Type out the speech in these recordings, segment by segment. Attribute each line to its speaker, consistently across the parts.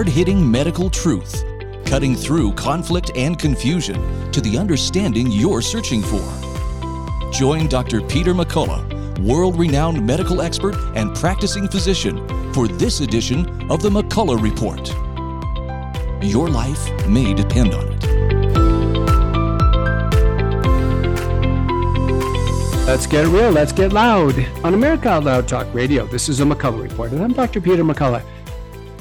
Speaker 1: hard hitting medical truth, cutting through conflict and confusion to the understanding you're searching for. Join Dr. Peter McCullough, world renowned medical expert and practicing physician, for this edition of the McCullough Report. Your life may depend on it.
Speaker 2: Let's get real, let's get loud. On America Out Loud Talk Radio, this is a McCullough Report, and I'm Dr. Peter McCullough.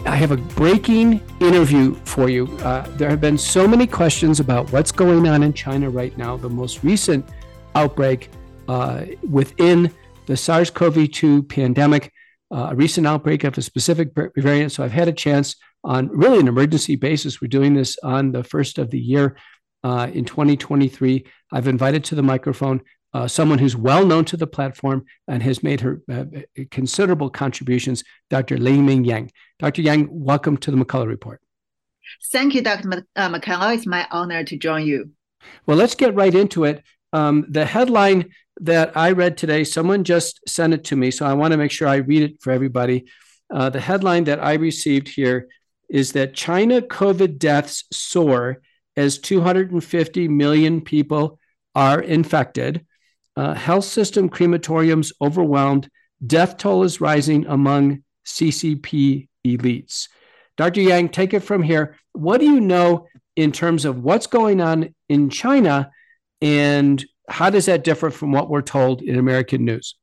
Speaker 2: I have a breaking interview for you. Uh, there have been so many questions about what's going on in China right now. The most recent outbreak uh, within the SARS CoV 2 pandemic, uh, a recent outbreak of a specific variant. So I've had a chance on really an emergency basis. We're doing this on the first of the year uh, in 2023. I've invited to the microphone uh, someone who's well known to the platform and has made her uh, considerable contributions, Dr. Ming Yang. Dr. Yang, welcome to the McCullough Report.
Speaker 3: Thank you, Dr. Uh, McCullough. It's my honor to join you.
Speaker 2: Well, let's get right into it. Um, the headline that I read today, someone just sent it to me, so I want to make sure I read it for everybody. Uh, the headline that I received here is that China COVID deaths soar as 250 million people are infected uh, health system crematoriums overwhelmed. Death toll is rising among CCP elites. Dr. Yang, take it from here. What do you know in terms of what's going on in China, and how does that differ from what we're told in American news?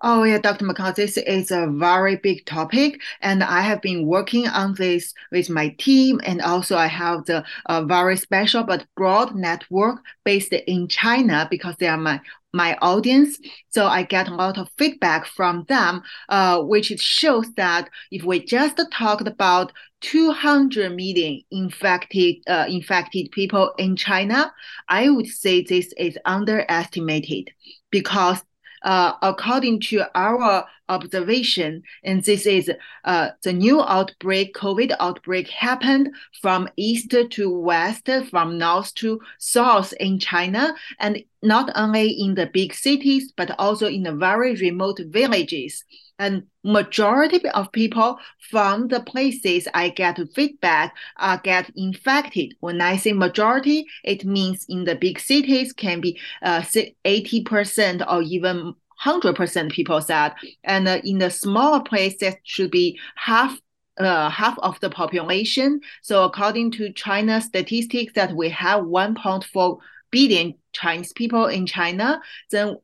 Speaker 3: Oh yeah, Dr. McCall, this is a very big topic, and I have been working on this with my team, and also I have the uh, very special but broad network based in China because they are my my audience. So I get a lot of feedback from them, uh, which shows that if we just talked about 200 million infected uh, infected people in China, I would say this is underestimated because Uh, according to our observation, and this is uh, the new outbreak, COVID outbreak happened from east to west, from north to south in China, and not only in the big cities, but also in the very remote villages. And majority of people from the places I get feedback are get infected. When I say majority, it means in the big cities can be uh, 80% or even 100% people said. And uh, in the smaller places should be half uh, half of the population. So according to China statistics that we have 1.4 billion Chinese people in China, then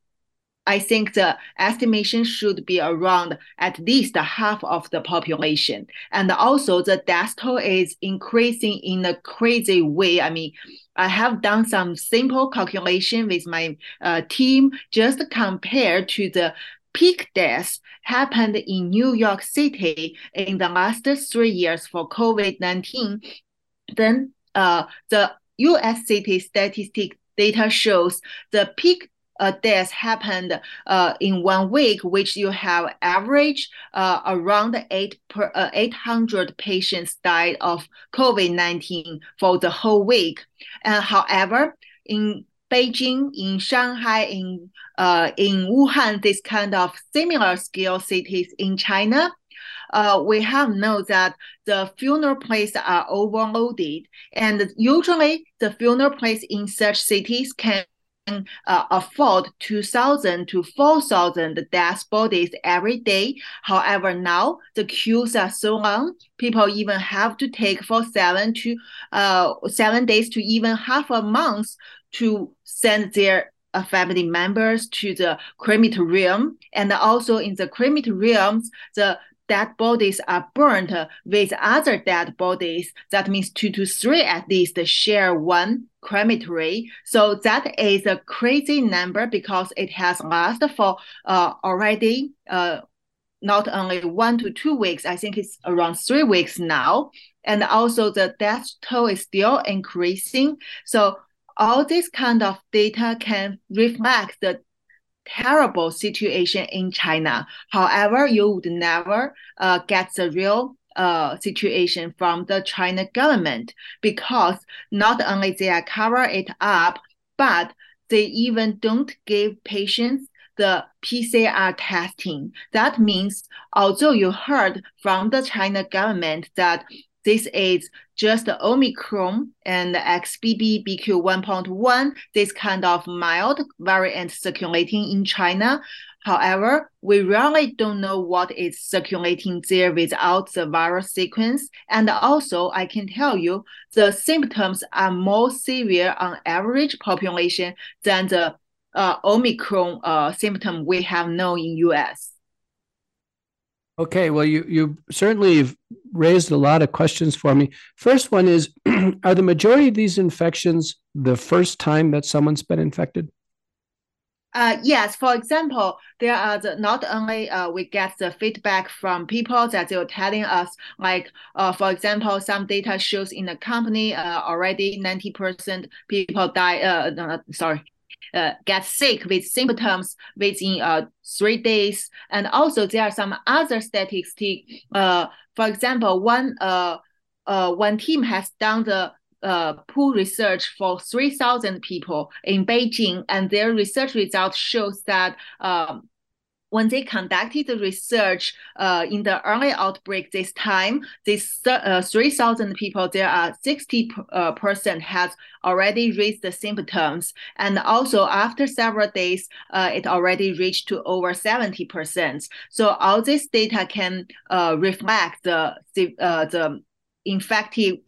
Speaker 3: I think the estimation should be around at least half of the population. And also the death toll is increasing in a crazy way. I mean, I have done some simple calculation with my uh, team just compared to the peak deaths happened in New York City in the last three years for COVID-19. Then uh, the US city statistic data shows the peak uh, deaths happened uh, in one week, which you have average uh, around eight per, uh, 800 patients died of COVID-19 for the whole week. And however, in Beijing, in Shanghai, in uh, in Wuhan, this kind of similar scale cities in China, uh, we have known that the funeral places are overloaded, and usually the funeral place in such cities can uh, afford 2,000 to 4,000 dead bodies every day. However, now the queues are so long, people even have to take for seven to uh, seven days to even half a month to send their uh, family members to the crematorium. And also in the crematoriums, the dead bodies are burnt with other dead bodies. That means two to three at least share one crematory. So that is a crazy number because it has lasted for uh, already uh, not only one to two weeks, I think it's around three weeks now. And also the death toll is still increasing. So all this kind of data can reflect the terrible situation in China. However, you would never uh, get the real uh, situation from the China government because not only they cover it up, but they even don't give patients the PCR testing. That means, although you heard from the China government that this is just the Omicron and the XBB BQ 1.1, this kind of mild variant circulating in China. However, we really don't know what is circulating there without the virus sequence. And also, I can tell you the symptoms are more severe on average population than the uh, Omicron uh, symptom we have known in US.
Speaker 2: Okay, well, you you certainly have raised a lot of questions for me. First one is: Are the majority of these infections the first time that someone's been infected?
Speaker 3: Uh, yes, for example, there are the, not only uh, we get the feedback from people that they're telling us, like, uh, for example, some data shows in the company uh, already 90% people die, uh, sorry, uh, get sick with symptoms within uh, three days. And also there are some other statistics. Uh, for example, one uh, uh, one team has done the uh, pool research for 3,000 people in Beijing, and their research results shows that um, when they conducted the research uh, in the early outbreak this time, this uh, 3,000 people, there are 60 uh, percent has already reached the symptoms. And also after several days, uh, it already reached to over 70 percent. So all this data can uh, reflect the, uh, the infective,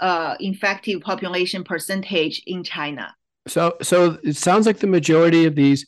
Speaker 3: infective population percentage in China.
Speaker 2: So, so it sounds like the majority of these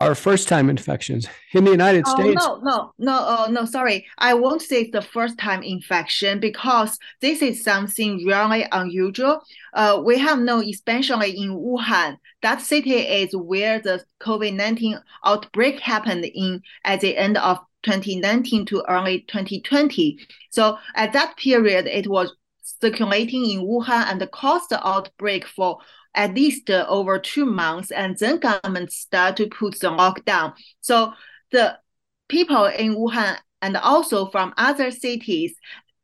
Speaker 2: are first time infections in the United oh, States.
Speaker 3: No, no, no, uh, no, sorry. I won't say it's the first time infection because this is something really unusual. Uh, we have known, especially in Wuhan, that city is where the COVID 19 outbreak happened in at the end of 2019 to early 2020. So at that period, it was circulating in Wuhan and caused the outbreak for at least uh, over two months, and then government start to put the lockdown. So the people in Wuhan and also from other cities,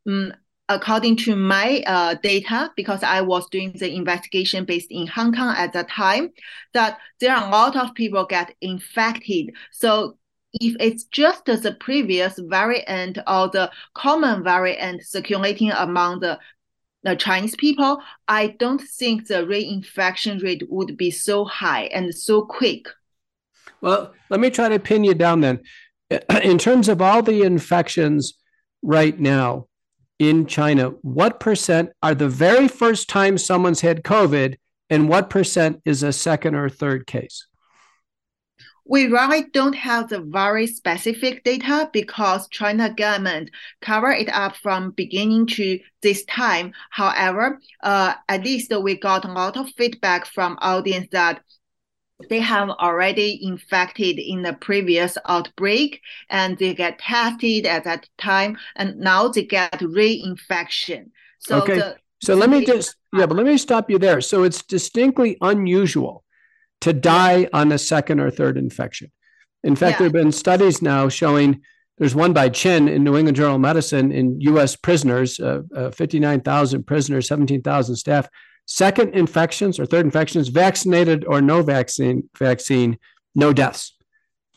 Speaker 3: um, according to my uh, data, because I was doing the investigation based in Hong Kong at the time, that there are a lot of people get infected. So if it's just the previous variant or the common variant circulating among the the Chinese people, I don't think the reinfection rate would be so high and so quick.
Speaker 2: Well, let me try to pin you down then. In terms of all the infections right now in China, what percent are the very first time someone's had COVID, and what percent is a second or third case?
Speaker 3: We really don't have the very specific data because China government cover it up from beginning to this time. However, uh, at least we got a lot of feedback from audience that they have already infected in the previous outbreak and they get tested at that time and now they get reinfection.
Speaker 2: So okay. The, so let me just yeah, but let me stop you there. So it's distinctly unusual to die on a second or third infection. In fact, yeah. there have been studies now showing there's one by Chin in New England Journal of Medicine in US prisoners, uh, uh, 59,000 prisoners, 17,000 staff. Second infections or third infections, vaccinated or no vaccine, vaccine, no deaths.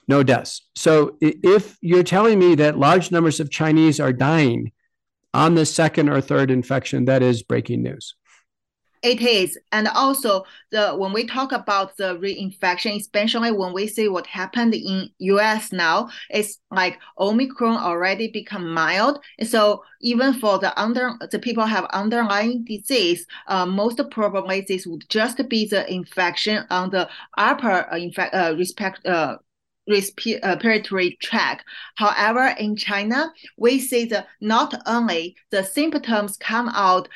Speaker 2: No deaths. So if you're telling me that large numbers of Chinese are dying on the second or third infection, that is breaking news.
Speaker 3: It is, and also the when we talk about the reinfection, especially when we see what happened in U.S. now, it's like Omicron already become mild. So even for the under the people have underlying disease, uh, most probably this would just be the infection on the upper uh, infect uh, respect uh, respiratory tract. However, in China, we see that not only the symptoms come out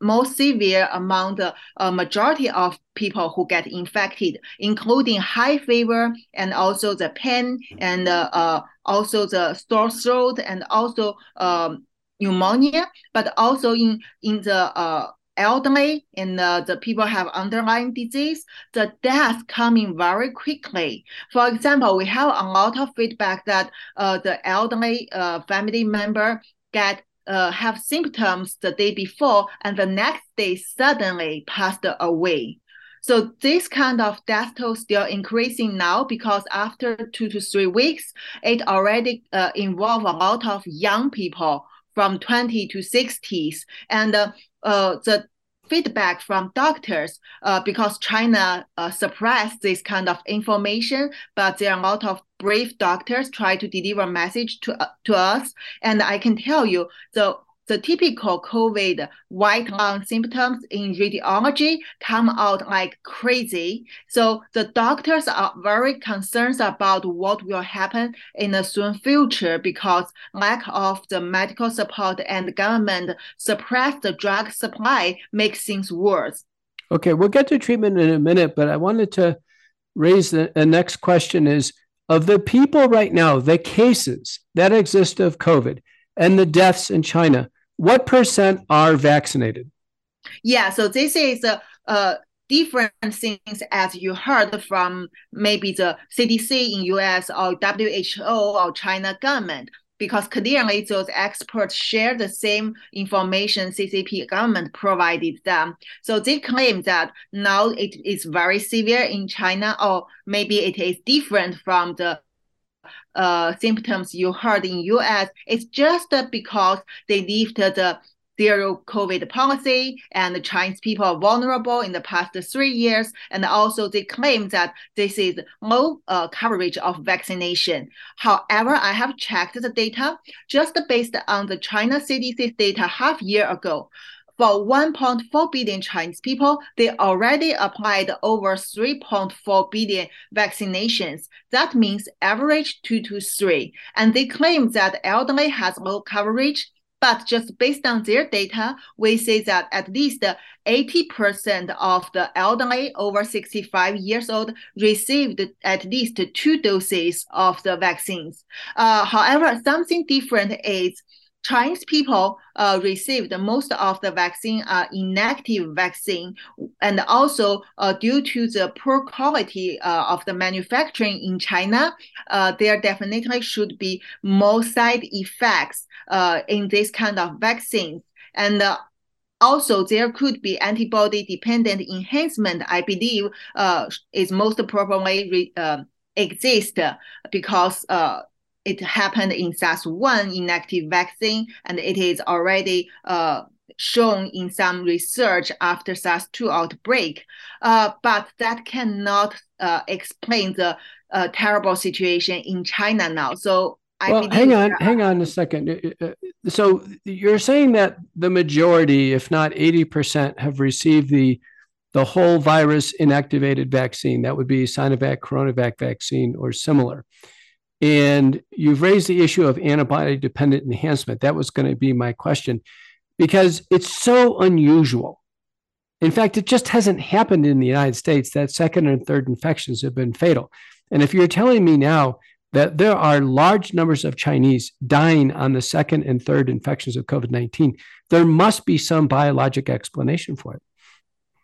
Speaker 3: more severe among the uh, majority of people who get infected, including high fever and also the pain and uh, uh, also the sore throat and also um, pneumonia, but also in in the uh, elderly and uh, the people have underlying disease, the death coming very quickly. For example, we have a lot of feedback that uh, the elderly uh, family member get uh, have symptoms the day before and the next day suddenly passed away. So this kind of death toll still increasing now because after two to three weeks, it already uh, involve a lot of young people from 20 to 60s. And uh, uh, the feedback from doctors uh, because China uh, suppressed this kind of information, but there are a lot of brave doctors try to deliver message to, uh, to us. And I can tell you the the typical COVID white mm-hmm. lung symptoms in radiology come out like crazy. So the doctors are very concerned about what will happen in the soon future because lack of the medical support and government suppress the drug supply makes things worse.
Speaker 2: Okay, we'll get to treatment in a minute, but I wanted to raise the, the next question is of the people right now, the cases that exist of COVID and the deaths in China, what percent are vaccinated?
Speaker 3: Yeah, so this is a, a different things as you heard from maybe the CDC in US or WHO or China government because clearly those experts share the same information CCP government provided them. So they claim that now it is very severe in China, or maybe it is different from the uh, symptoms you heard in US, it's just because they lifted the zero COVID policy and the Chinese people are vulnerable in the past three years. And also they claim that this is low uh, coverage of vaccination. However, I have checked the data just based on the China CDC data half year ago for 1.4 billion Chinese people, they already applied over 3.4 billion vaccinations. That means average two to three. And they claim that elderly has low coverage. But just based on their data, we say that at least 80% of the elderly over 65 years old received at least two doses of the vaccines. Uh, however, something different is Chinese people uh, received most of the vaccine uh, inactive vaccine, and also uh, due to the poor quality uh, of the manufacturing in China, uh, there definitely should be more side effects uh, in this kind of vaccines. And also there could be antibody dependent enhancement, I believe is most probably re, exist because it happened in SARS-1 inactive vaccine, and it is already uh, shown in some research after SARS-2 outbreak. Uh, but that cannot uh, explain the uh, terrible situation in China now. So I
Speaker 2: well, hang on, hang on a second. Uh, uh, so you're saying that the majority, if not 80%, have received the the whole virus inactivated vaccine. That would be Sinovac, Coronavac vaccine, or similar. And you've raised the issue of antibody dependent enhancement. That was going to be my question because it's so unusual. In fact, it just hasn't happened in the United States that second and third infections have been fatal. And if you're telling me now that there are large numbers of Chinese dying on the second and third infections of COVID 19, there must be some biologic explanation for it.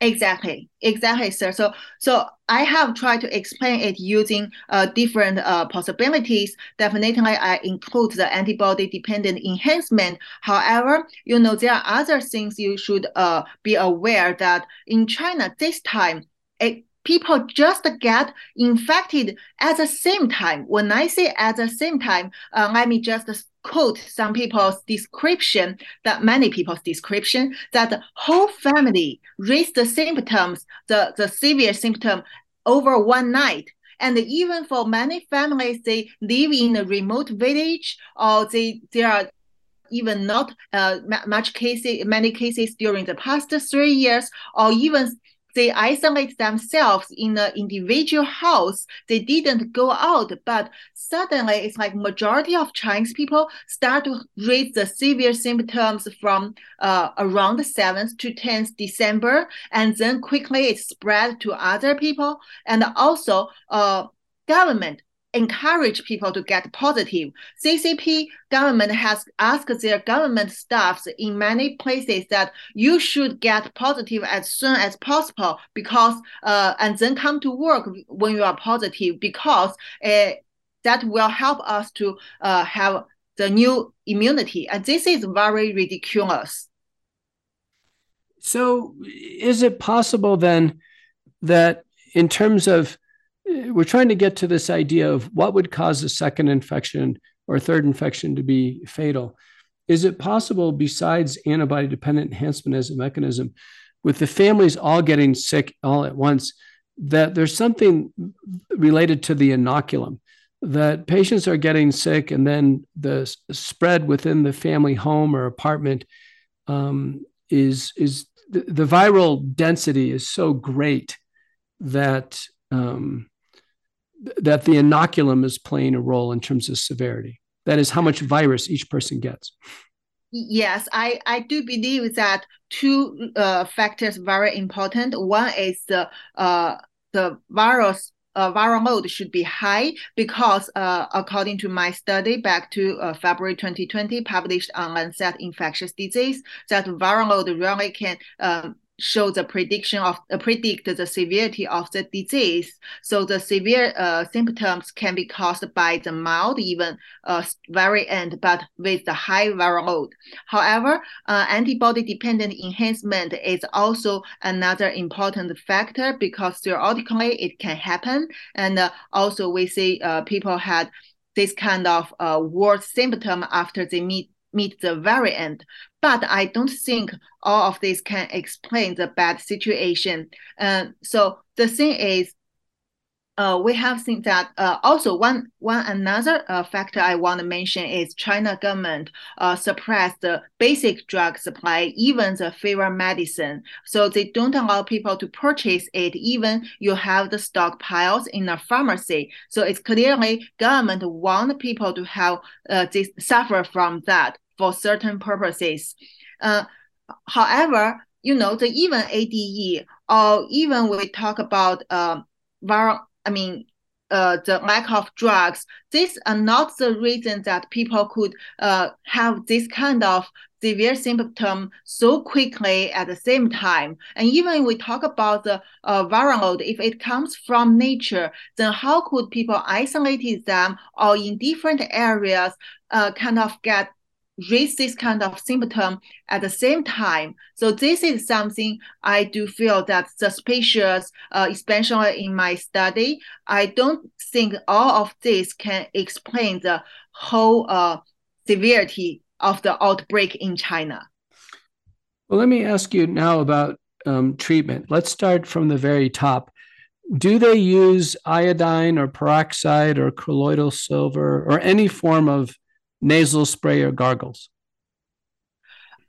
Speaker 3: Exactly, exactly, sir. So, so I have tried to explain it using uh, different uh, possibilities. Definitely, I include the antibody-dependent enhancement. However, you know there are other things you should uh, be aware that in China this time, it people just get infected at the same time. When I say at the same time, uh, let me just quote some people's description, that many people's description, that the whole family raised the symptoms, the, the severe symptom over one night. And even for many families, they live in a remote village or they, they are even not uh, much cases, many cases during the past three years, or even they isolate themselves in an individual house. They didn't go out, but suddenly it's like majority of Chinese people start to raise the severe symptoms from uh, around 7th to 10th December, and then quickly it spread to other people. And also, uh, government encourage people to get positive. CCP government has asked their government staffs in many places that you should get positive as soon as possible because uh, and then come to work when you are positive because uh, that will help us to uh, have the new immunity. And this is very ridiculous.
Speaker 2: So, is it possible then that in terms of we're trying to get to this idea of what would cause a second infection or third infection to be fatal. is it possible, besides antibody dependent enhancement as a mechanism, with the families all getting sick all at once, that there's something related to the inoculum? That patients are getting sick, and then the spread within the family home or apartment um, is is the, the, viral density is so great that um, that the inoculum is playing a role in terms of severity. That is how much virus each person gets.
Speaker 3: Yes, I, I do believe that two uh, factors very important. One is the uh, the virus uh, viral load should be high because uh, according to my study back to uh, February 2020 published on Lancet Infectious Disease that viral load really can um, show the prediction of uh, predict the severity of the disease. So the severe uh, symptoms can be caused by the mild, even uh, variant, but with the high viral load. However, uh, antibody-dependent enhancement is also another important factor because theoretically it can happen, and uh, also we see uh, people had this kind of uh, worse symptom after they meet meet the very end. But I don't think all of this can explain the bad situation. Uh, so the thing is, uh, we have seen that uh, also one one another uh, factor I want to mention is China government uh, suppressed the basic drug supply, even the fever medicine. So they don't allow people to purchase it, even you have the stockpiles in a pharmacy. So it's clearly government want people to have uh, this suffer from that for certain purposes. Uh, however, you know, the even ADE or even we talk about viral, I mean, uh, the lack of drugs, these are not the reason that people could uh, have this kind of severe symptom so quickly at the same time. And even we talk about the uh, viral load, if it comes from nature, then how could people isolate them or in different areas uh, kind of get raise this kind of symptom at the same time. So this is something I do feel that suspicious, uh, especially in my study. I don't think all of this can explain the whole uh, severity of the outbreak in China.
Speaker 2: Well, let me ask you now about um, treatment. Let's start from the very top. Do they use iodine or peroxide or colloidal silver or any form of nasal spray or gargles?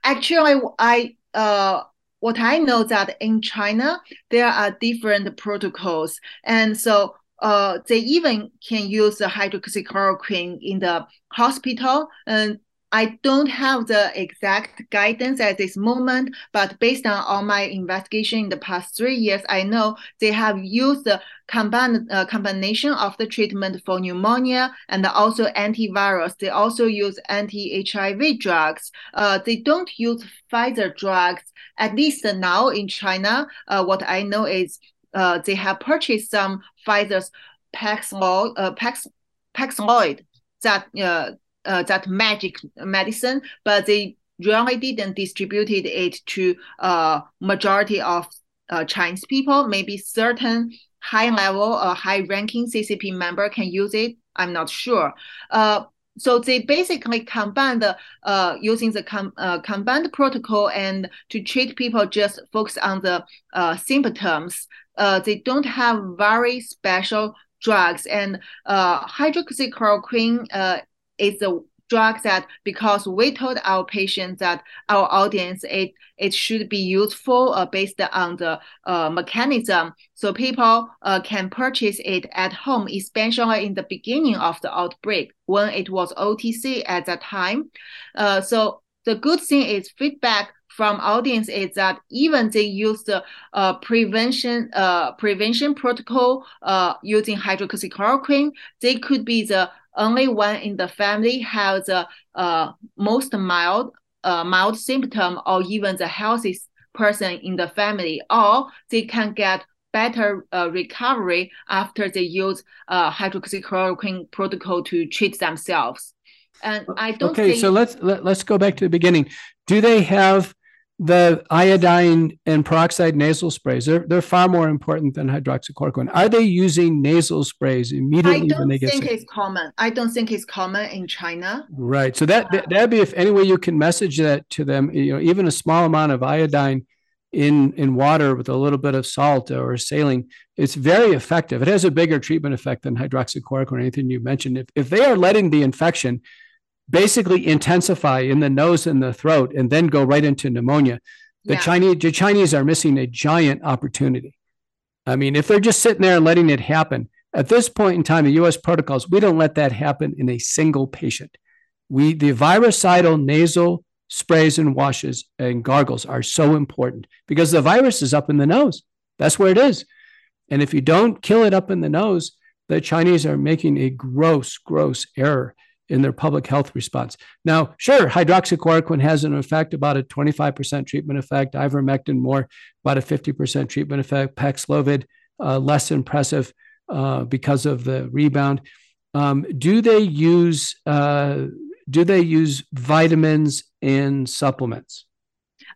Speaker 3: Actually, I uh, what I know that in China there are different protocols, and so uh, they even can use the hydroxychloroquine in the hospital, and I don't have the exact guidance at this moment, but based on all my investigation in the past three years, I know they have used the combined uh, combination of the treatment for pneumonia and also antivirus. They also use anti-HIV drugs. Uh, they don't use Pfizer drugs. At least now in China, uh, what I know is uh, they have purchased some Pfizer's Paxlovid, uh, Pax, Paxlovid that uh, uh, that magic medicine, but they really didn't distributed it to uh, majority of uh, Chinese people. Maybe certain high level or high ranking CCP member can use it. I'm not sure. Uh, so they basically combine the uh, using the com- uh, combined protocol and to treat people just focus on the uh, symptoms. Uh, they don't have very special drugs and uh, hydroxychloroquine uh, is a drug that because we told our patients that our audience it it should be useful uh, based on the uh, mechanism. So people uh, can purchase it at home especially in the beginning of the outbreak when it was otc at that time. Uh, so the good thing is feedback from audience is that even they use the uh, prevention uh, prevention protocol uh, using hydroxychloroquine, they could be the only one in the family has the uh, most mild uh, mild symptom or even the healthiest person in the family, or they can get better uh, recovery after they use uh, hydroxychloroquine protocol to treat themselves. And I don't.
Speaker 2: Okay, so let's let, us let us go back to the beginning. Do they have the iodine and peroxide nasal sprays, they're, they're far more important than hydroxychloroquine. Are they using nasal sprays immediately when they get
Speaker 3: sick? I
Speaker 2: don't
Speaker 3: think it's common. I don't think it's common in China.
Speaker 2: Right. So that, that that'd be if any way you can message that to them, you know, even a small amount of iodine in in water with a little bit of salt or saline, it's very effective. It has a bigger treatment effect than hydroxychloroquine or anything you mentioned. If if they are letting the infection basically intensify in the nose and the throat and then go right into pneumonia. The yeah. Chinese the Chinese are missing a giant opportunity. I mean, if they're just sitting there and letting it happen, at this point in time, the US protocols, we don't let that happen in a single patient. We the virucidal nasal sprays and washes and gargles are so important because the virus is up in the nose. That's where it is. And if you don't kill it up in the nose, the Chinese are making a gross, gross error in their public health response. Now, sure, hydroxychloroquine has an effect, about a 25% treatment effect. Ivermectin more, about a 50% treatment effect. Paxlovid, uh, less impressive uh, because of the rebound. Um, do they use uh, do they use vitamins and supplements?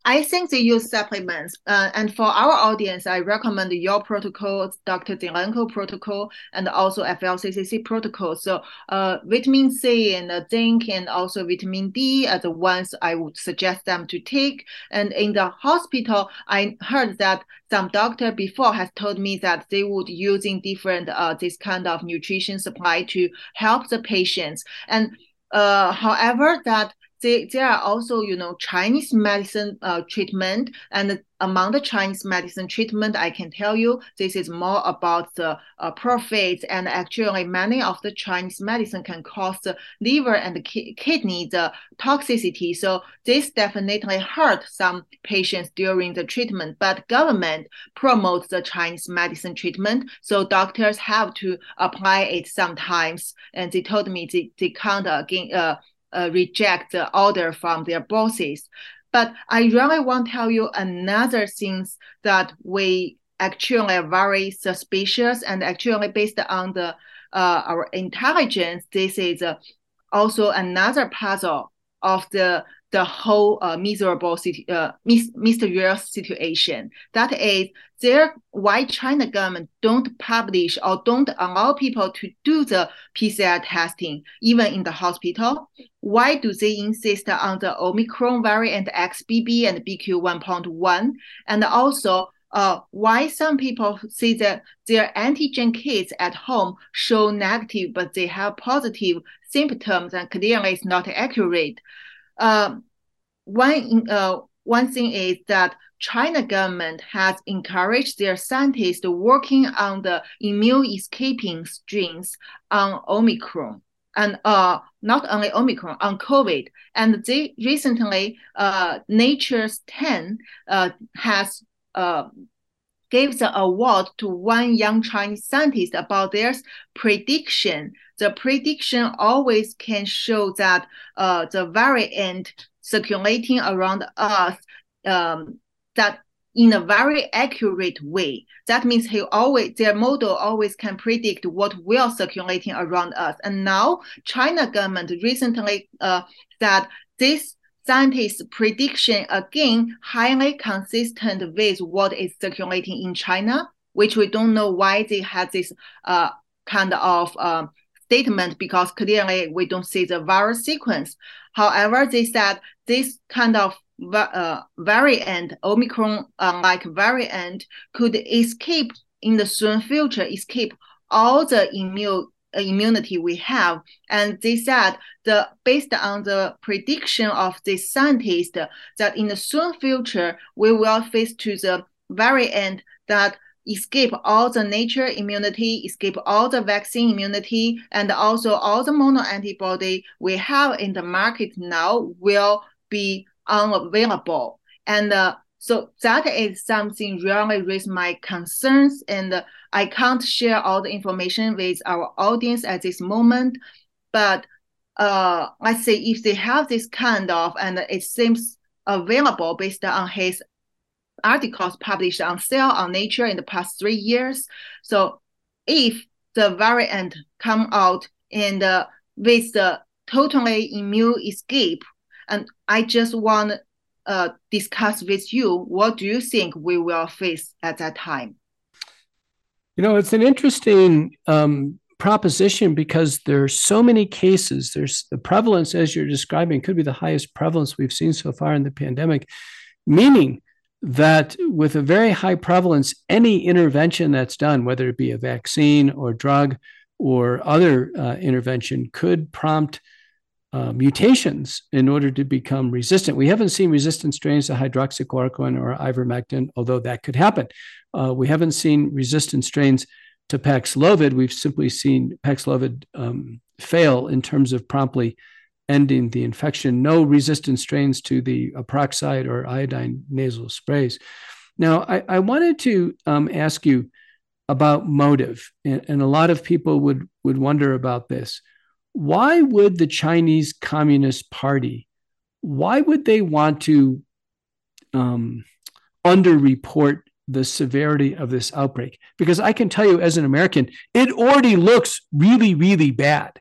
Speaker 3: I think they use supplements. Uh, and for our audience, I recommend your protocol, Dr. Zelenko protocol, and also FLCCC protocol. So uh, vitamin C and zinc and also vitamin D are the ones I would suggest them to take. And in the hospital, I heard that some doctor before has told me that they would using different uh, this kind of nutrition supply to help the patients. And uh, however, that they, there are also, you know, Chinese medicine uh, treatment. And among the Chinese medicine treatment, I can tell you this is more about the uh, profits. And actually, many of the Chinese medicine can cause the liver and the ki- kidney the toxicity. So this definitely hurt some patients during the treatment. But government promotes the Chinese medicine treatment, so doctors have to apply it sometimes. And they told me they, they can't again. Uh, uh, reject the order from their bosses. But I really want to tell you another things that we actually are very suspicious and actually based on the uh, our intelligence, this is uh, also another puzzle of the the whole uh, miserable uh, mysterious situation. That is, there why China government don't publish or don't allow people to do the PCR testing even in the hospital. Why do they insist on the Omicron variant XBB and BQ 1.1? And also, uh, why some people say that their antigen kits at home show negative, but they have positive symptoms and clearly it's not accurate. Uh, one uh, one thing is that China government has encouraged their scientists working on the immune escaping strains on Omicron and uh, not only Omicron, on COVID. And they recently, uh, Nature's 10 uh, has uh, gave the award to one young Chinese scientist about their prediction. The prediction always can show that uh, the variant circulating around us um, that in a very accurate way. That means he always their model always can predict what will circulating around us. And now China government recently uh, that this scientists' prediction again highly consistent with what is circulating in China, which we don't know why they had this uh, kind of uh, statement because clearly we don't see the virus sequence. However, they said this kind of uh, variant, Omicron uh, like variant, could escape in the soon future, escape all the immune immunity we have. And they said the based on the prediction of this scientist that in the soon future we will face to the variant that escape all the nature immunity, escape all the vaccine immunity, and also all the mono antibody we have in the market now will be unavailable. And uh, so that is something really raised my concerns, and I can't share all the information with our audience at this moment. But uh, let's say if they have this kind of, and it seems available based on his articles published on Cell on Nature in the past three years. So if the variant come out and uh, with the totally immune escape, and I just want uh, discuss with you what do you think we will face at that time.
Speaker 2: You know, it's an interesting um, proposition because there are so many cases. There's the prevalence, as you're describing, could be the highest prevalence we've seen so far in the pandemic, meaning that with a very high prevalence, any intervention that's done, whether it be a vaccine or drug or other uh, intervention, could prompt uh, mutations in order to become resistant. We haven't seen resistant strains to hydroxychloroquine or ivermectin, although that could happen. Uh, we haven't seen resistant strains to Paxlovid. We've simply seen Paxlovid um, fail in terms of promptly ending the infection. No resistant strains to the peroxide or iodine nasal sprays. Now, I, I wanted to um, ask you about motive, and, and, a lot of people would would wonder about this. Why would the Chinese Communist Party? Why would they want to um, underreport the severity of this outbreak? Because I can tell you, as an American, it already looks really, really bad.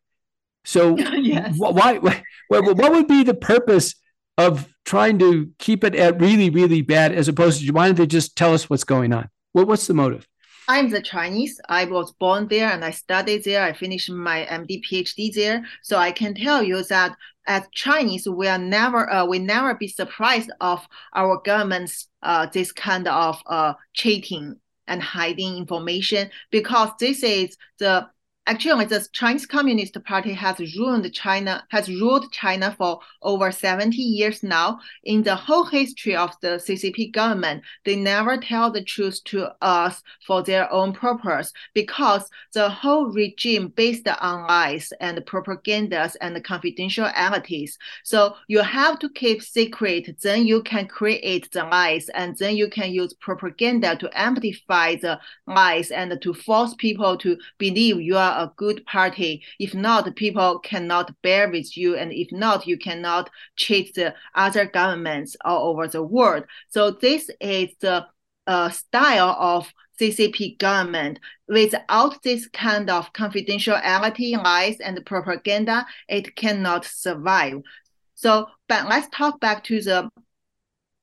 Speaker 2: So yes. why, why what would be the purpose of trying to keep it at really really bad as opposed to why don't they just tell us what's going on? What what's the motive?
Speaker 3: I'm the Chinese. I was born there and I studied there. I finished my MD PhD there. So I can tell you that as Chinese, we are never uh, we never be surprised of our government's uh, this kind of uh, cheating and hiding information because this is the Actually, the Chinese Communist Party has ruled China has ruled China for over 70 years now. In the whole history of the CCP government, they never tell the truth to us for their own purpose because the whole regime based on lies and propagandas and confidentialities. So you have to keep secret, then you can create the lies, and then you can use propaganda to amplify the lies and to force people to believe you are a good party. If not, people cannot bear with you. And if not, you cannot cheat the other governments all over the world. So this is the uh, style of CCP government. Without this kind of confidentiality, lies, and propaganda, it cannot survive. So, but let's talk back to the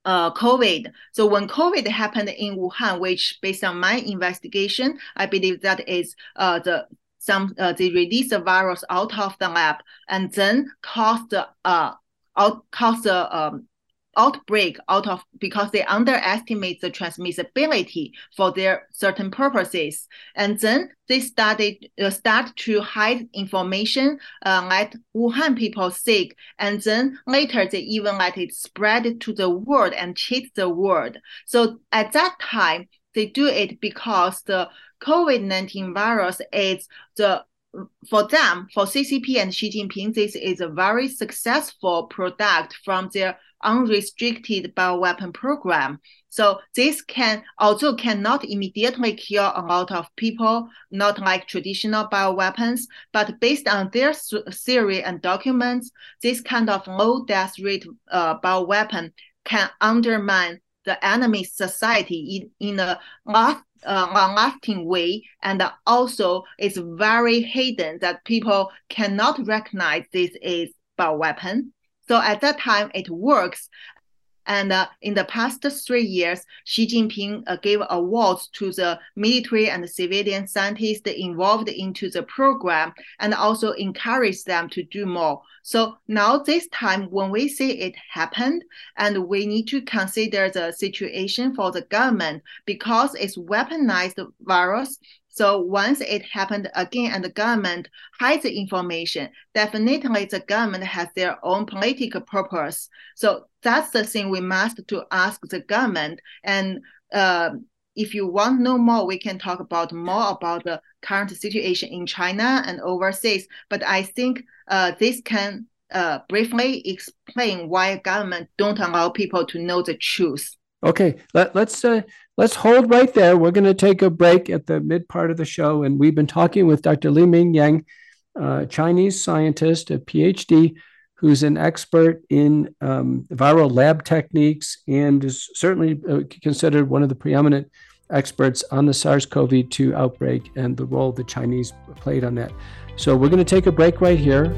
Speaker 3: uh, COVID. So when COVID happened in Wuhan, which based on my investigation, I believe that is uh, the some uh, they release the virus out of the lab and then cause the uh out cause the um outbreak out of because they underestimate the transmissibility for their certain purposes. And then they started uh, start to hide information uh, let wuhan people sick and then later they even let it spread to the world and cheat the world. So at that time they do it because the COVID-19 virus is the for them, for CCP and Xi Jinping, this is a very successful product from their unrestricted bioweapon program. So this can also cannot immediately kill a lot of people, not like traditional bioweapons, but based on their theory and documents, this kind of low death rate uh, bioweapon can undermine the enemy society in, in a last, uh, long-lasting way, and also it's very hidden that people cannot recognize this is a weapon. So at that time, it works. And uh, in the past three years, Xi Jinping uh, gave awards to the military and civilian scientists involved into the program and also encouraged them to do more. So now this time when we see it happened and we need to consider the situation for the government because it's weaponized virus. So once it happened again and the government hides the information, definitely the government has their own political purpose. So that's the thing we must to ask the government. And uh, if you want to know more, we can talk about more about the current situation in China and overseas. But I think uh, this can uh, briefly explain why government don't allow people to know the truth.
Speaker 2: Okay, Let, let's uh, let's hold right there. We're going to take a break at the mid part of the show, and we've been talking with Dr. Li Ming Yang, uh, Chinese scientist, a PhD, who's an expert in um, viral lab techniques and is certainly uh, considered one of the preeminent experts on the SARS-CoV-2 outbreak and the role the Chinese played on that. So we're going to take a break right here.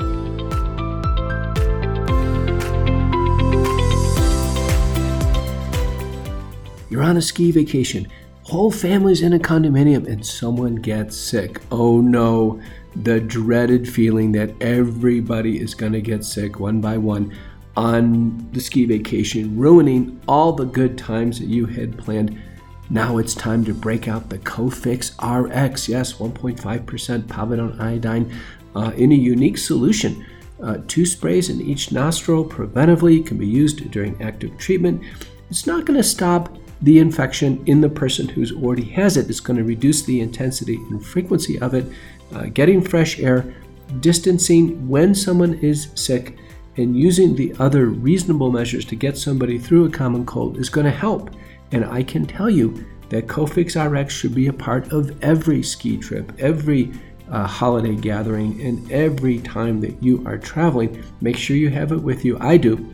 Speaker 2: You're on a ski vacation, whole family's in a condominium, and someone gets sick. Oh no, the dreaded feeling that everybody is going to get sick one by one on the ski vacation, ruining all the good times that you had planned. Now it's time to break out the Cofix RX. Yes, 1.5% povidone iodine uh, in a unique solution. Uh, two sprays in each nostril preventively can be used during active treatment. It's not going to stop the infection in the person who's already has it. It's going to reduce the intensity and frequency of it. Uh, getting fresh air, distancing when someone is sick, and using the other reasonable measures to get somebody through a common cold is going to help. And I can tell you that Cofix RX should be a part of every ski trip, every uh, holiday gathering, and every time that you are traveling. Make sure you have it with you. I do.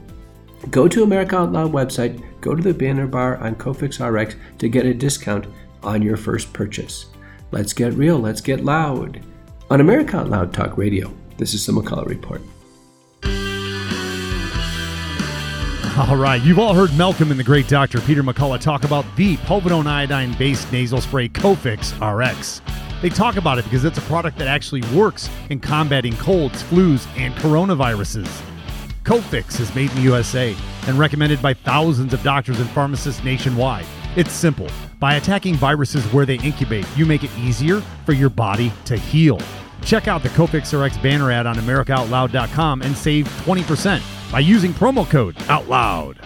Speaker 2: Go to America Out Loud website, go to the banner bar on Cofix RX to get a discount on your first purchase. Let's get real, let's get loud. On America Out Loud Talk Radio, this is the McCullough Report.
Speaker 4: All right, you've all heard Malcolm and the great Dr. Peter McCullough talk about the povidone iodine based nasal spray Cofix RX. They talk about it because it's a product that actually works in combating colds, flus, and coronaviruses. Cofix is made in the USA and recommended by thousands of doctors and pharmacists nationwide. It's simple. By attacking viruses where they incubate, you make it easier for your body to heal. Check out the Cofix RX banner ad on AmericaOutloud.com and save 20% by using promo code OUTLOUD.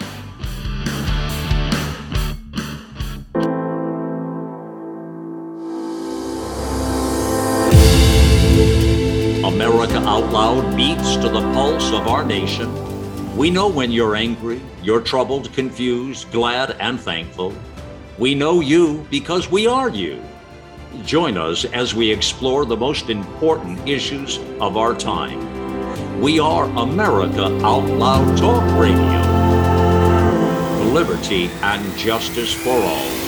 Speaker 5: Out Loud beats to the pulse of our nation. We know when you're angry, you're troubled, confused, glad, and thankful. We know you because we are you. Join us as we explore the most important issues of our time. We are America Out Loud Talk Radio. Liberty and justice for all.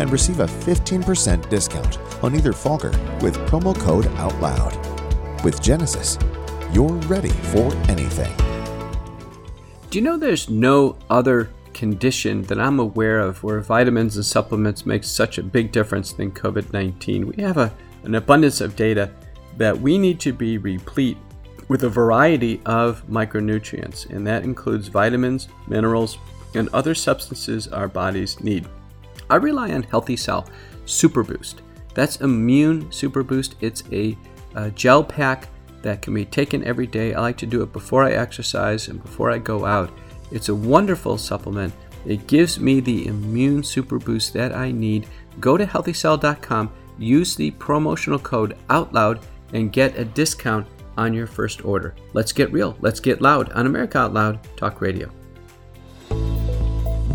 Speaker 6: and receive a 15% discount on either fogger with promo code OUTLOUD. With Genesis, you're ready for anything.
Speaker 2: Do you know there's no other condition that I'm aware of where vitamins and supplements make such a big difference than COVID 19? We have a, an abundance of data that we need to be replete with a variety of micronutrients, and that includes vitamins, minerals, and other substances our bodies need. I rely on Healthy Cell Super Boost. That's Immune Super Boost. It's a, a, gel pack that can be taken every day. I like to do it before I exercise and before I go out. It's a wonderful supplement. It gives me the immune super boost that I need. Go to healthycell.com, use the promotional code OUTLOUD and get a discount on your first order. Let's get real. Let's get loud on America Out Loud Talk Radio.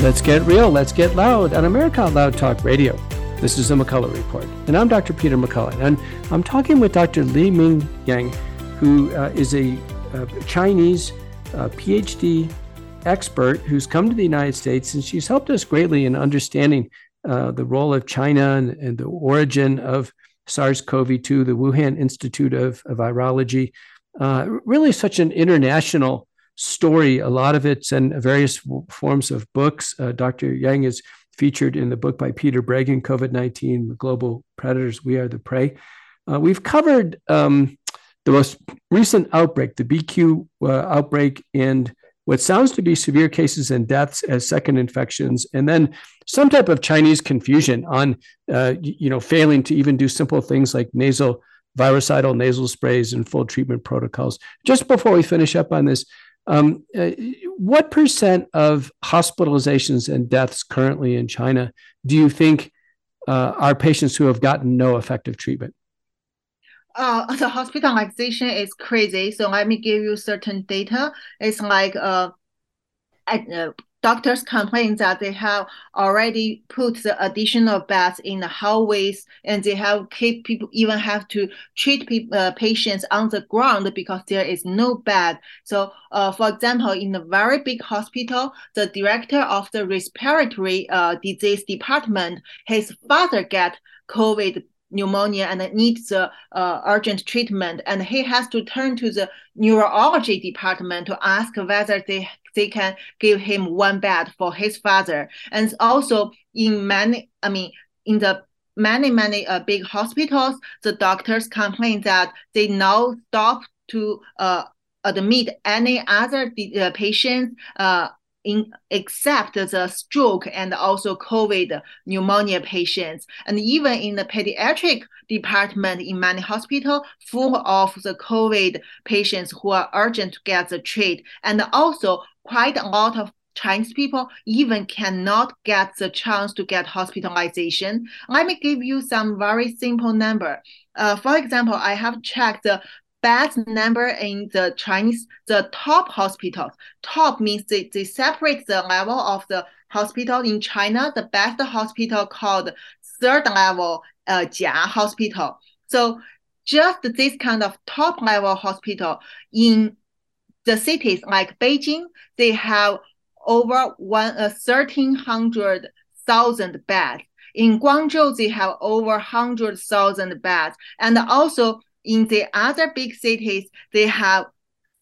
Speaker 2: Let's get real, let's get loud on America Out Loud Talk Radio. This is the McCullough Report, and I'm Dr. Peter McCullough, and I'm talking with Dr. Li Ming Yang, who uh, is a, a Chinese uh, PhD expert who's come to the United States, and she's helped us greatly in understanding uh, the role of China and, and the origin of SARS CoV 2, the Wuhan Institute of, of Virology. Uh, really, such an international story. A lot of it's in various forms of books. Uh, Dr. Yan is featured in the book by Peter Breggin, COVID 19, Global Predators, We Are the Prey. Uh, we've covered um, the most recent outbreak, the BQ uh, outbreak, and what sounds to be severe cases and deaths as second infections, and then some type of Chinese confusion on, uh, you know, failing to even do simple things like nasal virucidal nasal sprays and full treatment protocols. Just before we finish up on this, um, uh, what percent of hospitalizations and deaths currently in China do you think uh, are patients who have gotten no effective treatment?
Speaker 3: Uh, the hospitalization is crazy. So let me give you certain data. It's like uh, at, uh, doctors complain that they have already put the additional beds in the hallways and they have keep people even have to treat people, uh, patients on the ground because there is no bed so uh, for example in a very big hospital the director of the respiratory uh, disease department his father get covid pneumonia and needs uh, urgent treatment and he has to turn to the neurology department to ask whether they they can give him one bed for his father. And also in many, I mean, in the many, many uh, big hospitals, the doctors complain that they now stop to uh, admit any other uh, patients uh, in except the stroke and also COVID pneumonia patients. And even in the pediatric department in many hospitals, full of the COVID patients who are urgent to get the treat. And also quite a lot of Chinese people even cannot get the chance to get hospitalization. Let me give you some very simple number. Uh, for example, I have checked the best number in the Chinese, the top hospitals. Top means they, they separate the level of the hospital in China. The best hospital called third level uh, Jia Hospital. So just this kind of top level hospital in the cities like Beijing, they have over one uh, thirteen hundred thousand beds. In Guangzhou, they have over hundred thousand beds, and also in the other big cities, they have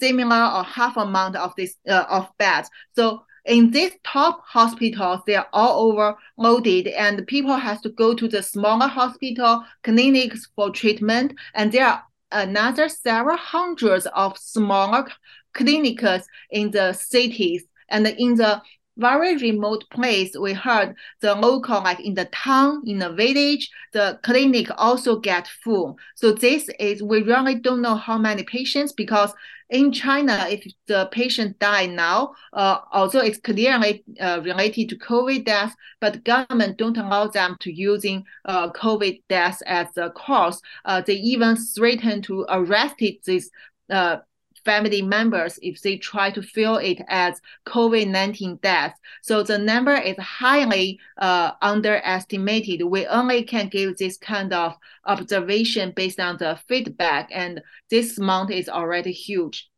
Speaker 3: similar or half amount of this uh, of beds. So in these top hospitals, they are all overloaded, and people have to go to the smaller hospital clinics for treatment, and there are another several hundreds of smaller clinics in the cities and in the very remote place, we heard the local, like in the town, in the village, the clinic also get full. So this is, we really don't know how many patients because in China, if the patient die now, uh, although it's clearly uh, related to COVID death, but government don't allow them to using uh, COVID death as a cause. Uh, they even threaten to arrest this uh, family members if they try to fill it as COVID 19 deaths. So the number is highly uh, underestimated. We only can give this kind of observation based on the feedback, and this amount is already huge.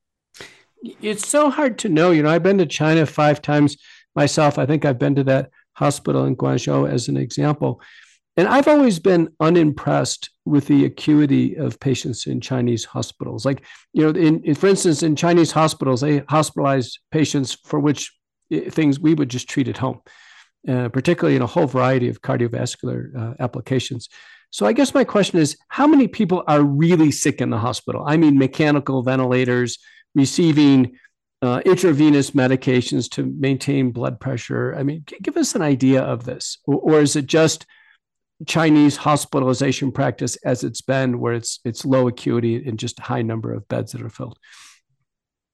Speaker 2: It's so hard to know. You know, I've been to China five times myself. I think I've been to that hospital in Guangzhou as an example. And I've always been unimpressed with the acuity of patients in Chinese hospitals. Like, you know, in, in, for instance, in Chinese hospitals, they hospitalize patients for which eh, things we would just treat at home, uh, particularly in a whole variety of cardiovascular uh, applications. So I guess my question is, how many people are really sick in the hospital? I mean, mechanical ventilators, receiving uh, intravenous medications to maintain blood pressure. I mean, give us an idea of this, or, or is it just Chinese hospitalization practice as it's been, where it's it's low acuity and just high number of beds that are filled?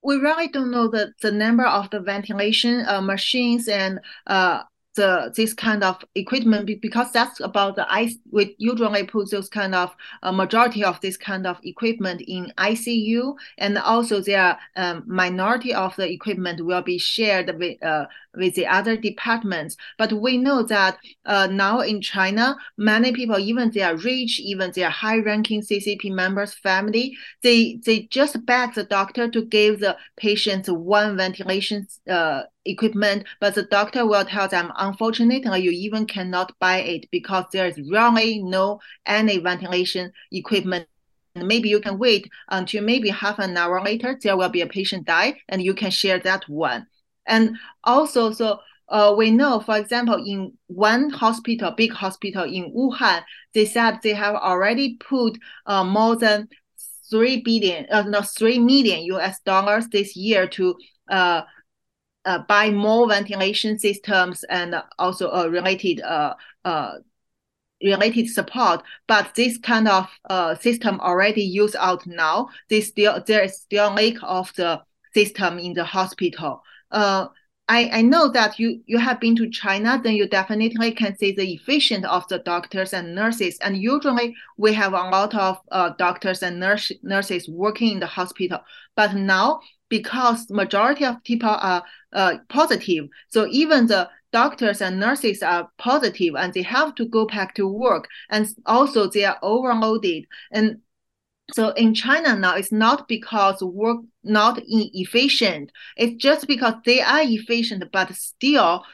Speaker 3: We really don't know the, the number of the ventilation uh, machines and uh, the this kind of equipment because that's about the ice we usually put those kind of uh, majority of this kind of equipment in ICU and also their um, minority of the equipment will be shared with uh, with the other departments but we know that uh, now in China many people even they are rich even they are high ranking CCP members family they they just beg the doctor to give the patients one ventilation uh, equipment, but the doctor will tell them, unfortunately, you even cannot buy it because there is really no any ventilation equipment. Maybe you can wait until maybe half an hour later, there will be a patient die, and you can share that one. And also, so uh, we know, for example, in one hospital, big hospital in Wuhan, they said they have already put uh, more than three billion, uh, no, three million US dollars this year to uh, uh, buy more ventilation systems and also uh, related uh, uh, related support. But this kind of uh, system already used out now. They still there is still lack of the system in the hospital. Uh, I, I know that you, you have been to China, then you definitely can see the efficient of the doctors and nurses. And usually we have a lot of uh, doctors and nurse, nurses working in the hospital. But now, because majority of people are uh, positive, so even the doctors and nurses are positive and they have to go back to work. And also they are overloaded. And so in China now, it's not because work not inefficient. It's just because they are efficient, but still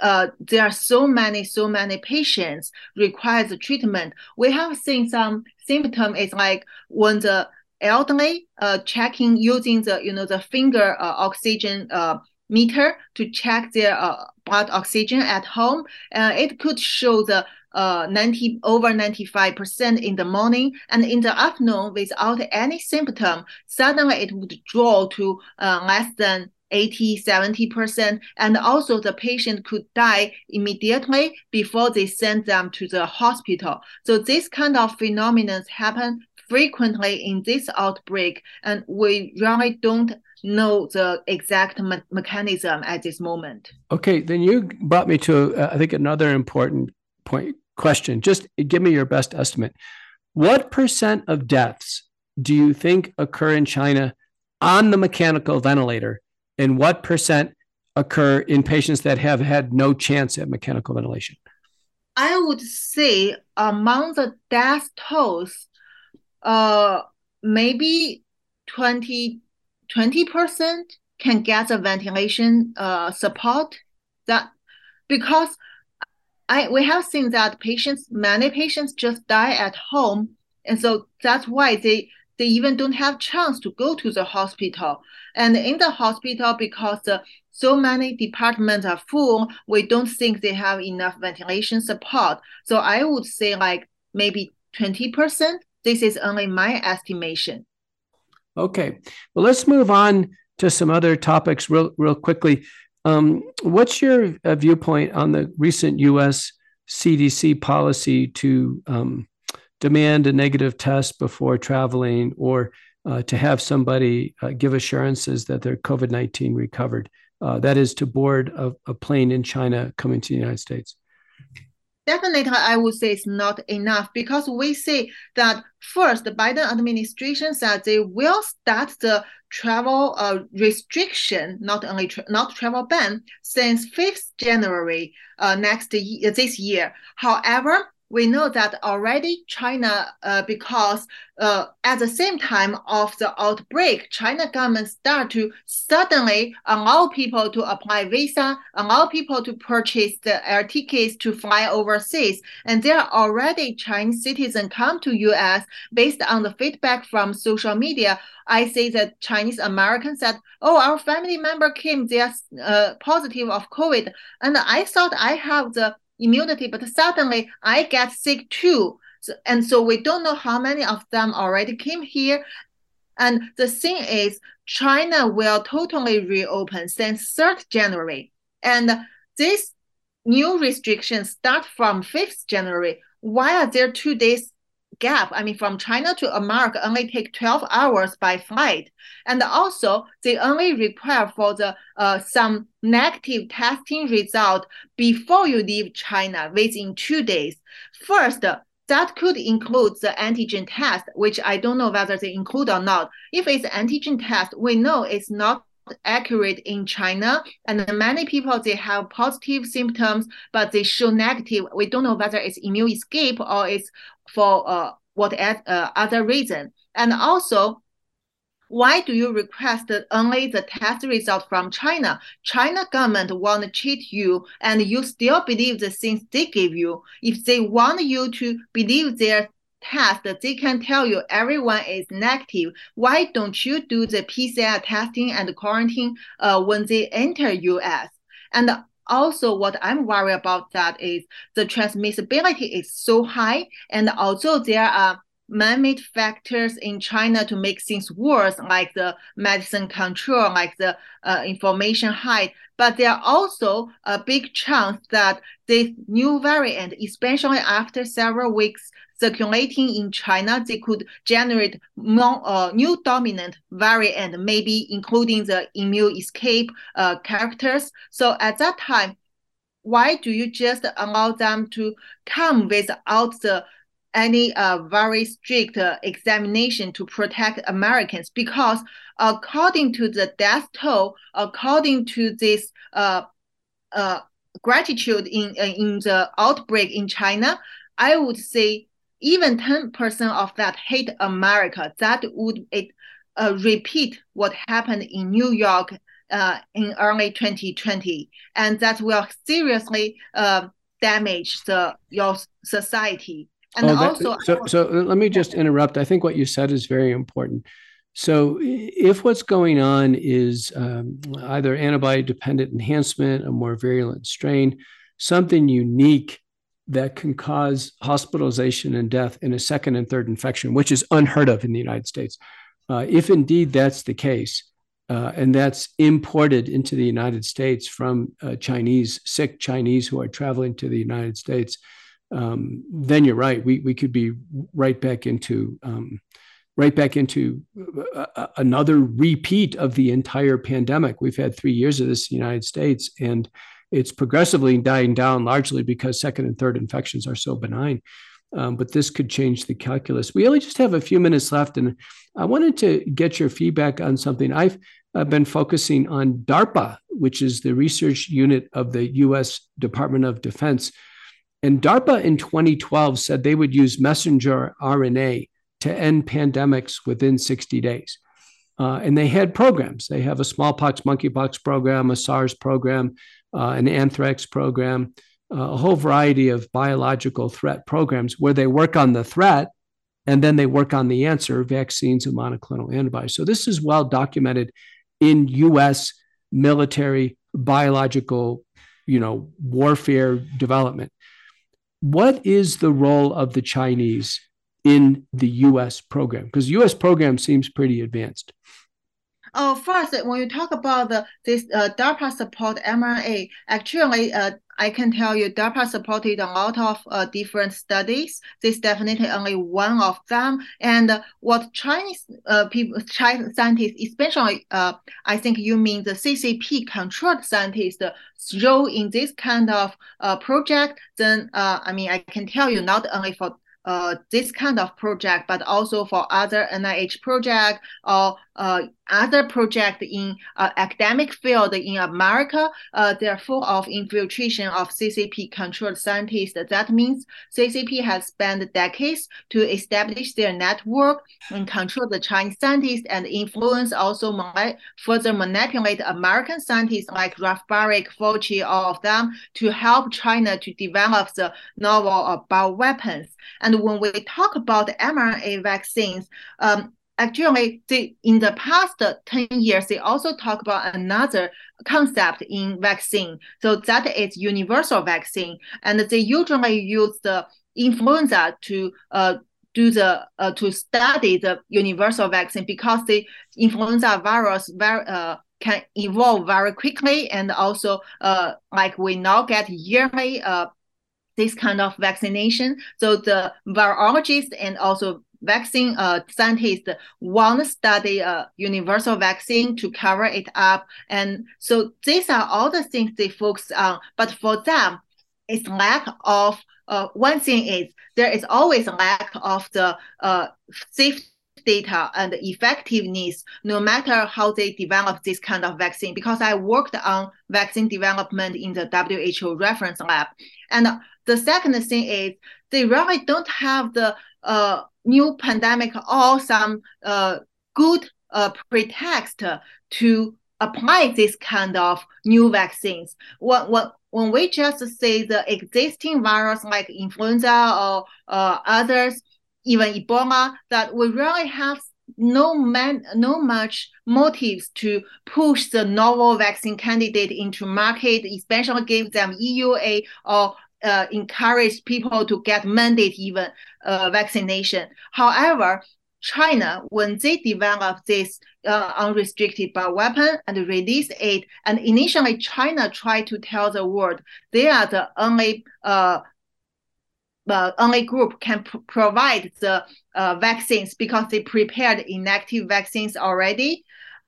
Speaker 3: uh, there are so many, so many patients requires treatment. We have seen some symptom is like when the elderly uh, checking using the you know the finger uh, oxygen uh, meter to check their uh, blood oxygen at home. Uh, it could show the uh, 90 over 95% in the morning and in the afternoon without any symptom suddenly it would draw to uh, less than 80 70% and also the patient could die immediately before they send them to the hospital. So this kind of phenomenon happen frequently in this outbreak and we really don't know the exact me- mechanism at this moment.
Speaker 2: Okay then you brought me to uh, i think another important point question. Just give me your best estimate. What percent of deaths do you think occur in China on the mechanical ventilator? And what percent occur in patients that have had no chance at mechanical ventilation?
Speaker 3: I would say among the death tolls, uh, maybe 20, 20% can get the ventilation uh, support. That because I we have seen that patients, many patients just die at home, and so that's why they they even don't have chance to go to the hospital. And in the hospital, because the, so many departments are full, we don't think they have enough ventilation support. So I would say like maybe 20%. This is only my estimation.
Speaker 2: Okay. Well, let's move on to some other topics real, real quickly. Um, what's your uh, viewpoint on the recent U.S. CDC policy to um, demand a negative test before traveling or uh, to have somebody uh, give assurances that they're COVID 19 recovered? Uh, that is to board a, a plane in China coming to the United States.
Speaker 3: Definitely, I would say it's not enough because we see that first, the Biden administration said they will start the travel uh, restriction, not only tra- not travel ban, since 5th January uh, next year, this year. However, we know that already China, uh, because uh, at the same time of the outbreak, China government start to suddenly allow people to apply visa, allow people to purchase the air tickets to fly overseas. And there are already Chinese citizens come to US based on the feedback from social media. I see that Chinese Americans said, oh, our family member came, they are uh, positive of COVID. And I thought I have the immunity, but suddenly I get sick too. So, and so we don't know how many of them already came here. And the thing is, China will totally reopen since 3rd January. And this new restrictions start from 5th January. Why are there two days gap, I mean, from China to America only take 12 hours by flight. And also they only require for the uh, some negative testing result before you leave China within two days. First, that could include the antigen test, which I don't know whether they include or not. If it's antigen test, we know it's not accurate in China, and many people they have positive symptoms, but they show negative. We don't know whether it's immune escape or it's for uh, what uh, other reason. And also, why do you request only the test result from China? China government want to cheat you and you still believe the things they give you. If they want you to believe their test, they can tell you everyone is negative. Why don't you do the PCR testing and quarantine uh, when they enter US? And also what I'm worried about that is the transmissibility is so high. And although there are man-made factors in China to make things worse, like the medicine control, like the uh, information height. But there are also a big chance that this new variant, especially after several weeks circulating in China, they could generate more uh, new dominant variant, maybe including the immune escape uh, characters. So at that time, why do you just allow them to come without the any uh, very strict uh, examination to protect Americans because according to the death toll, according to this uh, uh, gratitude in uh, in the outbreak in China, I would say even 10% of that hate America. That would it, uh, repeat what happened in New York uh, in early 2020, and that will seriously uh, damage the your society. And oh, also,
Speaker 2: so, so let me just interrupt. I think what you said is very important. So, if what's going on is um, either antibody dependent enhancement, a more virulent strain, something unique that can cause hospitalization and death in a second and third infection, which is unheard of in the United States, uh, if indeed that's the case, uh, and that's imported into the United States from uh, Chinese, sick Chinese who are traveling to the United States, um, then you're right. We we could be right back into um, right back into uh, uh, another repeat of the entire pandemic. We've had three years of this in the United States, and it's progressively dying down, largely because second and third infections are so benign. Um, but this could change the calculus. We only just have a few minutes left, and I wanted to get your feedback on something. I've been focusing on DARPA, which is the research unit of the U.S. Department of Defense and DARPA in 2012 said they would use messenger RNA to end pandemics within 60 days. Uh, and they had programs. They have a smallpox, monkeypox program, a SARS program, an anthrax program, uh, a whole variety of biological threat programs where they work on the threat and then they work on the answer vaccines and monoclonal antibodies. So this is well documented in US military biological you know warfare development what is the role of the Chinese in the US program? Because US program seems pretty advanced.
Speaker 3: Oh, first, when you talk about the, this uh, DARPA support mRNA, actually, uh, I can tell you DARPA supported a lot of uh, different studies. This is definitely only one of them. And what Chinese uh, people, Chinese scientists, especially, uh, I think you mean the CCP controlled scientists, role in this kind of uh, project, then uh, I mean, I can tell you not only for uh, this kind of project, but also for other NIH project or uh, other project in uh, academic field in America, uh, they're full of infiltration of CCP controlled scientists. That means CCP has spent decades to establish their network and control the Chinese scientists and influence also further manipulate American scientists like Ralph Baric, Fauci, all of them to help China to develop the novel uh, bioweapons. And when we talk about mRNA vaccines, um, actually they, in the past 10 years they also talk about another concept in vaccine. So that is universal vaccine. And they usually use the influenza to uh, do the uh, to study the universal vaccine because the influenza virus very uh, can evolve very quickly. And also uh, like we now get yearly uh, this kind of vaccination. So the virologists and also vaccine uh, scientists want to study a universal vaccine to cover it up. And so these are all the things they focus on. But for them, it's lack of uh, one thing is there is always lack of the uh, safety data and effectiveness no matter how they develop this kind of vaccine because i worked on vaccine development in the who reference lab and the second thing is they really don't have the uh, new pandemic or some uh, good a pretext to apply this kind of new vaccines. When, when, when we just say the existing virus like influenza or uh, others, even Ebola, that we really have no man, no much motives to push the novel vaccine candidate into market, especially give them EUA or uh, encourage people to get mandate even uh, vaccination. However, China, when they developed this uh, unrestricted bioweapon and released it, and initially China tried to tell the world they are the only uh, uh, only group can pr- provide the uh, vaccines because they prepared inactive vaccines already.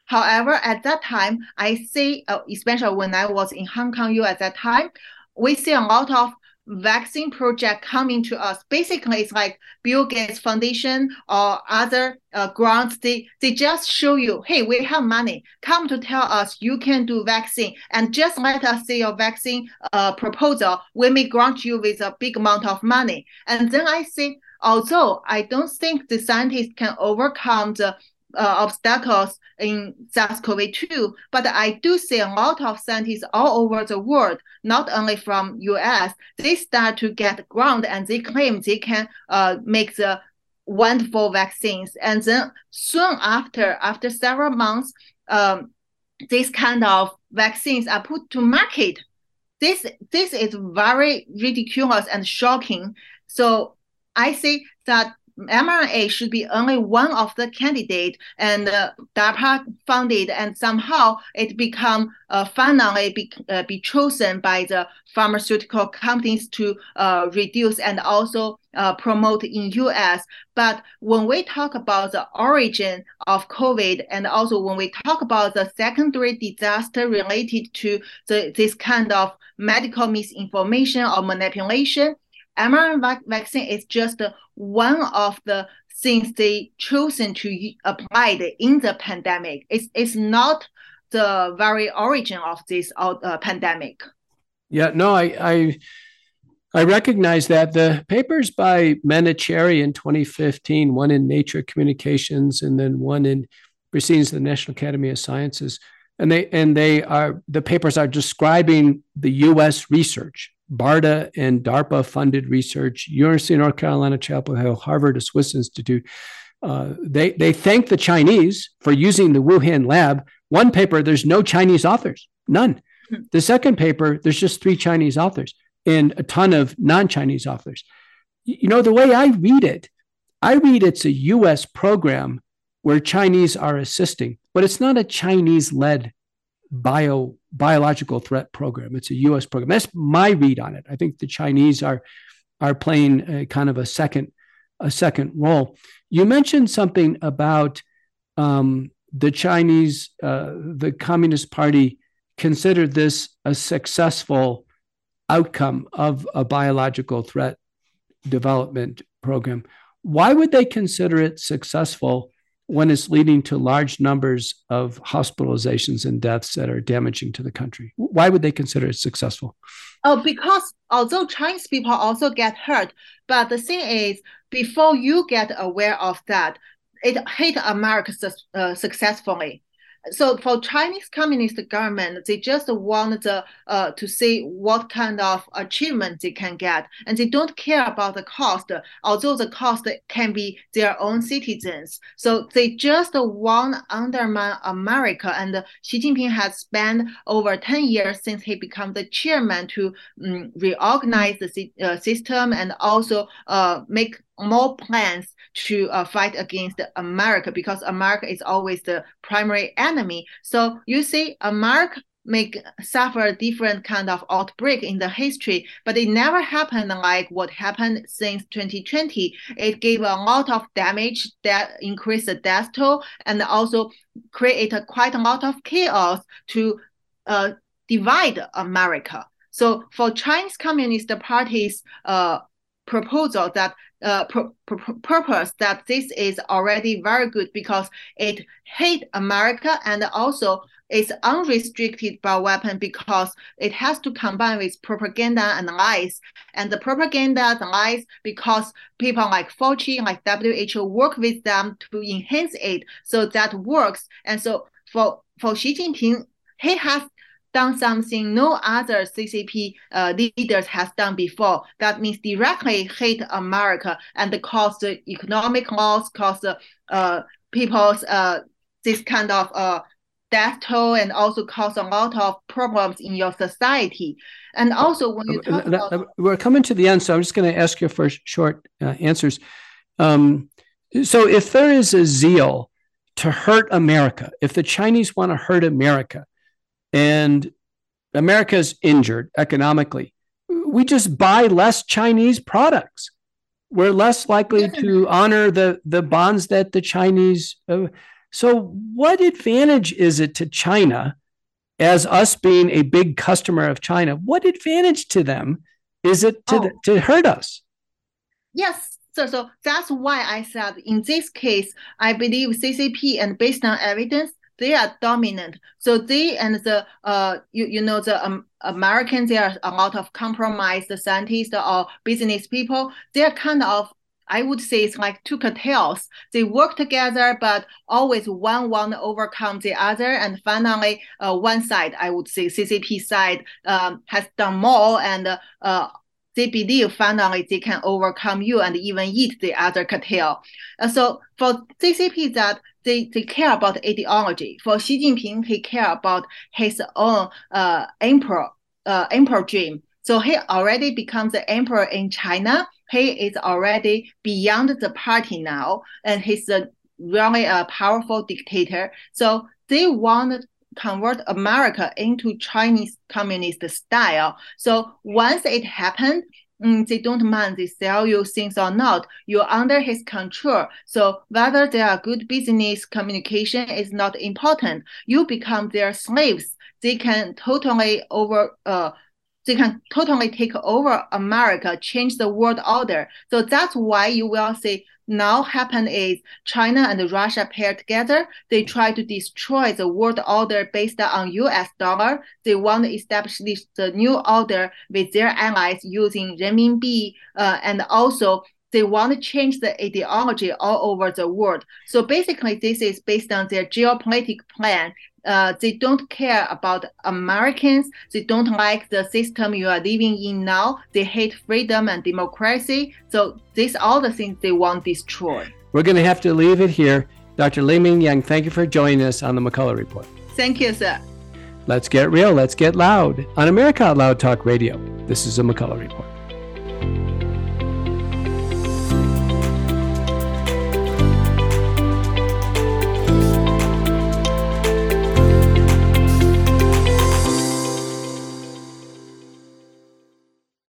Speaker 3: However, at that time, I see, uh, especially when I was in Hong Kong U at that time, we see a lot of vaccine project coming to us. Basically, it's like Bill Gates Foundation or other uh, grants. They they just show you, hey, we have money. Come to tell us you can do vaccine, and just let us see your vaccine uh, proposal. We may grant you with a big amount of money. And then I say, although I don't think the scientists can overcome the uh, obstacles in SARS-CoV-2, but I do see a lot of scientists all over the world, not only from US, they start to get ground and they claim they can uh, make the wonderful vaccines. And then soon after, after several months, um, this kind of vaccines are put to market. This this is very ridiculous and shocking. So I say that mRNA should be only one of the candidate and uh, DARPA funded and somehow it become uh, finally be, uh, be chosen by the pharmaceutical companies to uh, reduce and also uh, promote in US. But when we talk about the origin of COVID and also when we talk about the secondary disaster related to the, this kind of medical misinformation or manipulation, mRNA vaccine is just one of the things they chosen to apply in the pandemic. It's, it's not the very origin of this uh, pandemic.
Speaker 2: Yeah, no, I, I I recognize that the papers by Menachery in 2015, one in Nature Communications and then one in Proceedings of the National Academy of Sciences, and they and they are the papers are describing the U.S. research BARDA and DARPA funded research, University of North Carolina, Chapel Hill, Harvard, a Swiss Institute. Uh, they, they thank the Chinese for using the Wuhan lab. One paper, there's no Chinese authors, none. Hmm. The second paper, there's just three Chinese authors and a ton of non Chinese authors. You know, the way I read it, I read it's a US program where Chinese are assisting, but it's not a Chinese led bio biological threat program. It's a U.S. program. That's my read on it. I think the Chinese are are playing a kind of a second a second role. You mentioned something about um, the Chinese, uh, the Communist Party considered this a successful outcome of a biological threat development program. Why would they consider it successful when it's leading to large numbers of hospitalizations and deaths that are damaging to the country? Why would they consider it successful?
Speaker 3: Oh, because although Chinese people also get hurt, but the thing is, before you get aware of that, it hit America uh, successfully so for Chinese Communist government, they just want the, uh, to see what kind of achievement they can get, and they don't care about the cost, although the cost can be their own citizens. So they just want undermine America, and Xi Jinping has spent over 10 years since he became the chairman to um, reorganize the uh, system and also uh, make more plans to uh, fight against America because America is always the primary enemy. So you see, America may suffer a different kind of outbreak in the history, but it never happened like what happened since 2020. It gave a lot of damage that increased the death toll and also created quite a lot of chaos to uh, divide America. So for Chinese Communist Party's uh, proposal that uh, purpose that this is already very good because it hate America and also it's unrestricted bioweapon because it has to combine with propaganda and lies. And the propaganda and lies because people like Fauci, like WHO work with them to enhance it. So that works. And so for, for Xi Jinping, he has done something no other CCP uh, leaders has done before. That means directly hate America and cause economic loss, cause uh, people's uh, this kind of uh, death toll and also cause a lot of problems in your society. And also when you talk about-
Speaker 2: we're coming to the end, so I'm just going to ask you for short uh, answers. Um, so if there is a zeal to hurt America, if the Chinese want to hurt America, and America's injured economically, we just buy less Chinese products. We're less likely to honor the, the bonds that the Chinese. Uh, so, what advantage is it to China as us being a big customer of China? What advantage to them is it to, oh. to hurt us?
Speaker 3: Yes, so, so that's why I said in this case, I believe CCP and based on evidence, they are dominant. So they and the uh you you know the um, Americans there are a lot of compromised scientists or business people. They're kind of I would say it's like two cartels. They work together, but always one want to overcome the other. And finally, uh, one side, I would say CCP side, um, has done more and uh, they believe finally they can overcome you and even eat the other cartel. Uh, so for CCP, that they, they care about ideology. For Xi Jinping, he care about his own uh, emperor uh, emperor dream. So he already becomes the emperor in China. He is already beyond the party now, and he's a really a powerful dictator. So they want to convert America into Chinese communist style. So once it happened, mm, they don't mind they sell you things or not. You're under his control. So whether they are good business communication is not important. You become their slaves. They can totally over uh they can totally take over America, change the world order. So that's why you will see now happen is China and Russia pair together. They try to destroy the world order based on US dollar. They want to establish the new order with their allies using renminbi uh, and also they want to change the ideology all over the world. So basically, this is based on their geopolitical plan uh, they don't care about Americans. They don't like the system you are living in now. They hate freedom and democracy. So these are all the things they want destroyed.
Speaker 2: We're going to have to leave it here. Dr. Li-Meng Yan, thank you for joining us on the McCullough Report.
Speaker 3: Thank you, sir.
Speaker 2: Let's get real. Let's get loud on America Out Loud Talk Radio. This is the McCullough Report.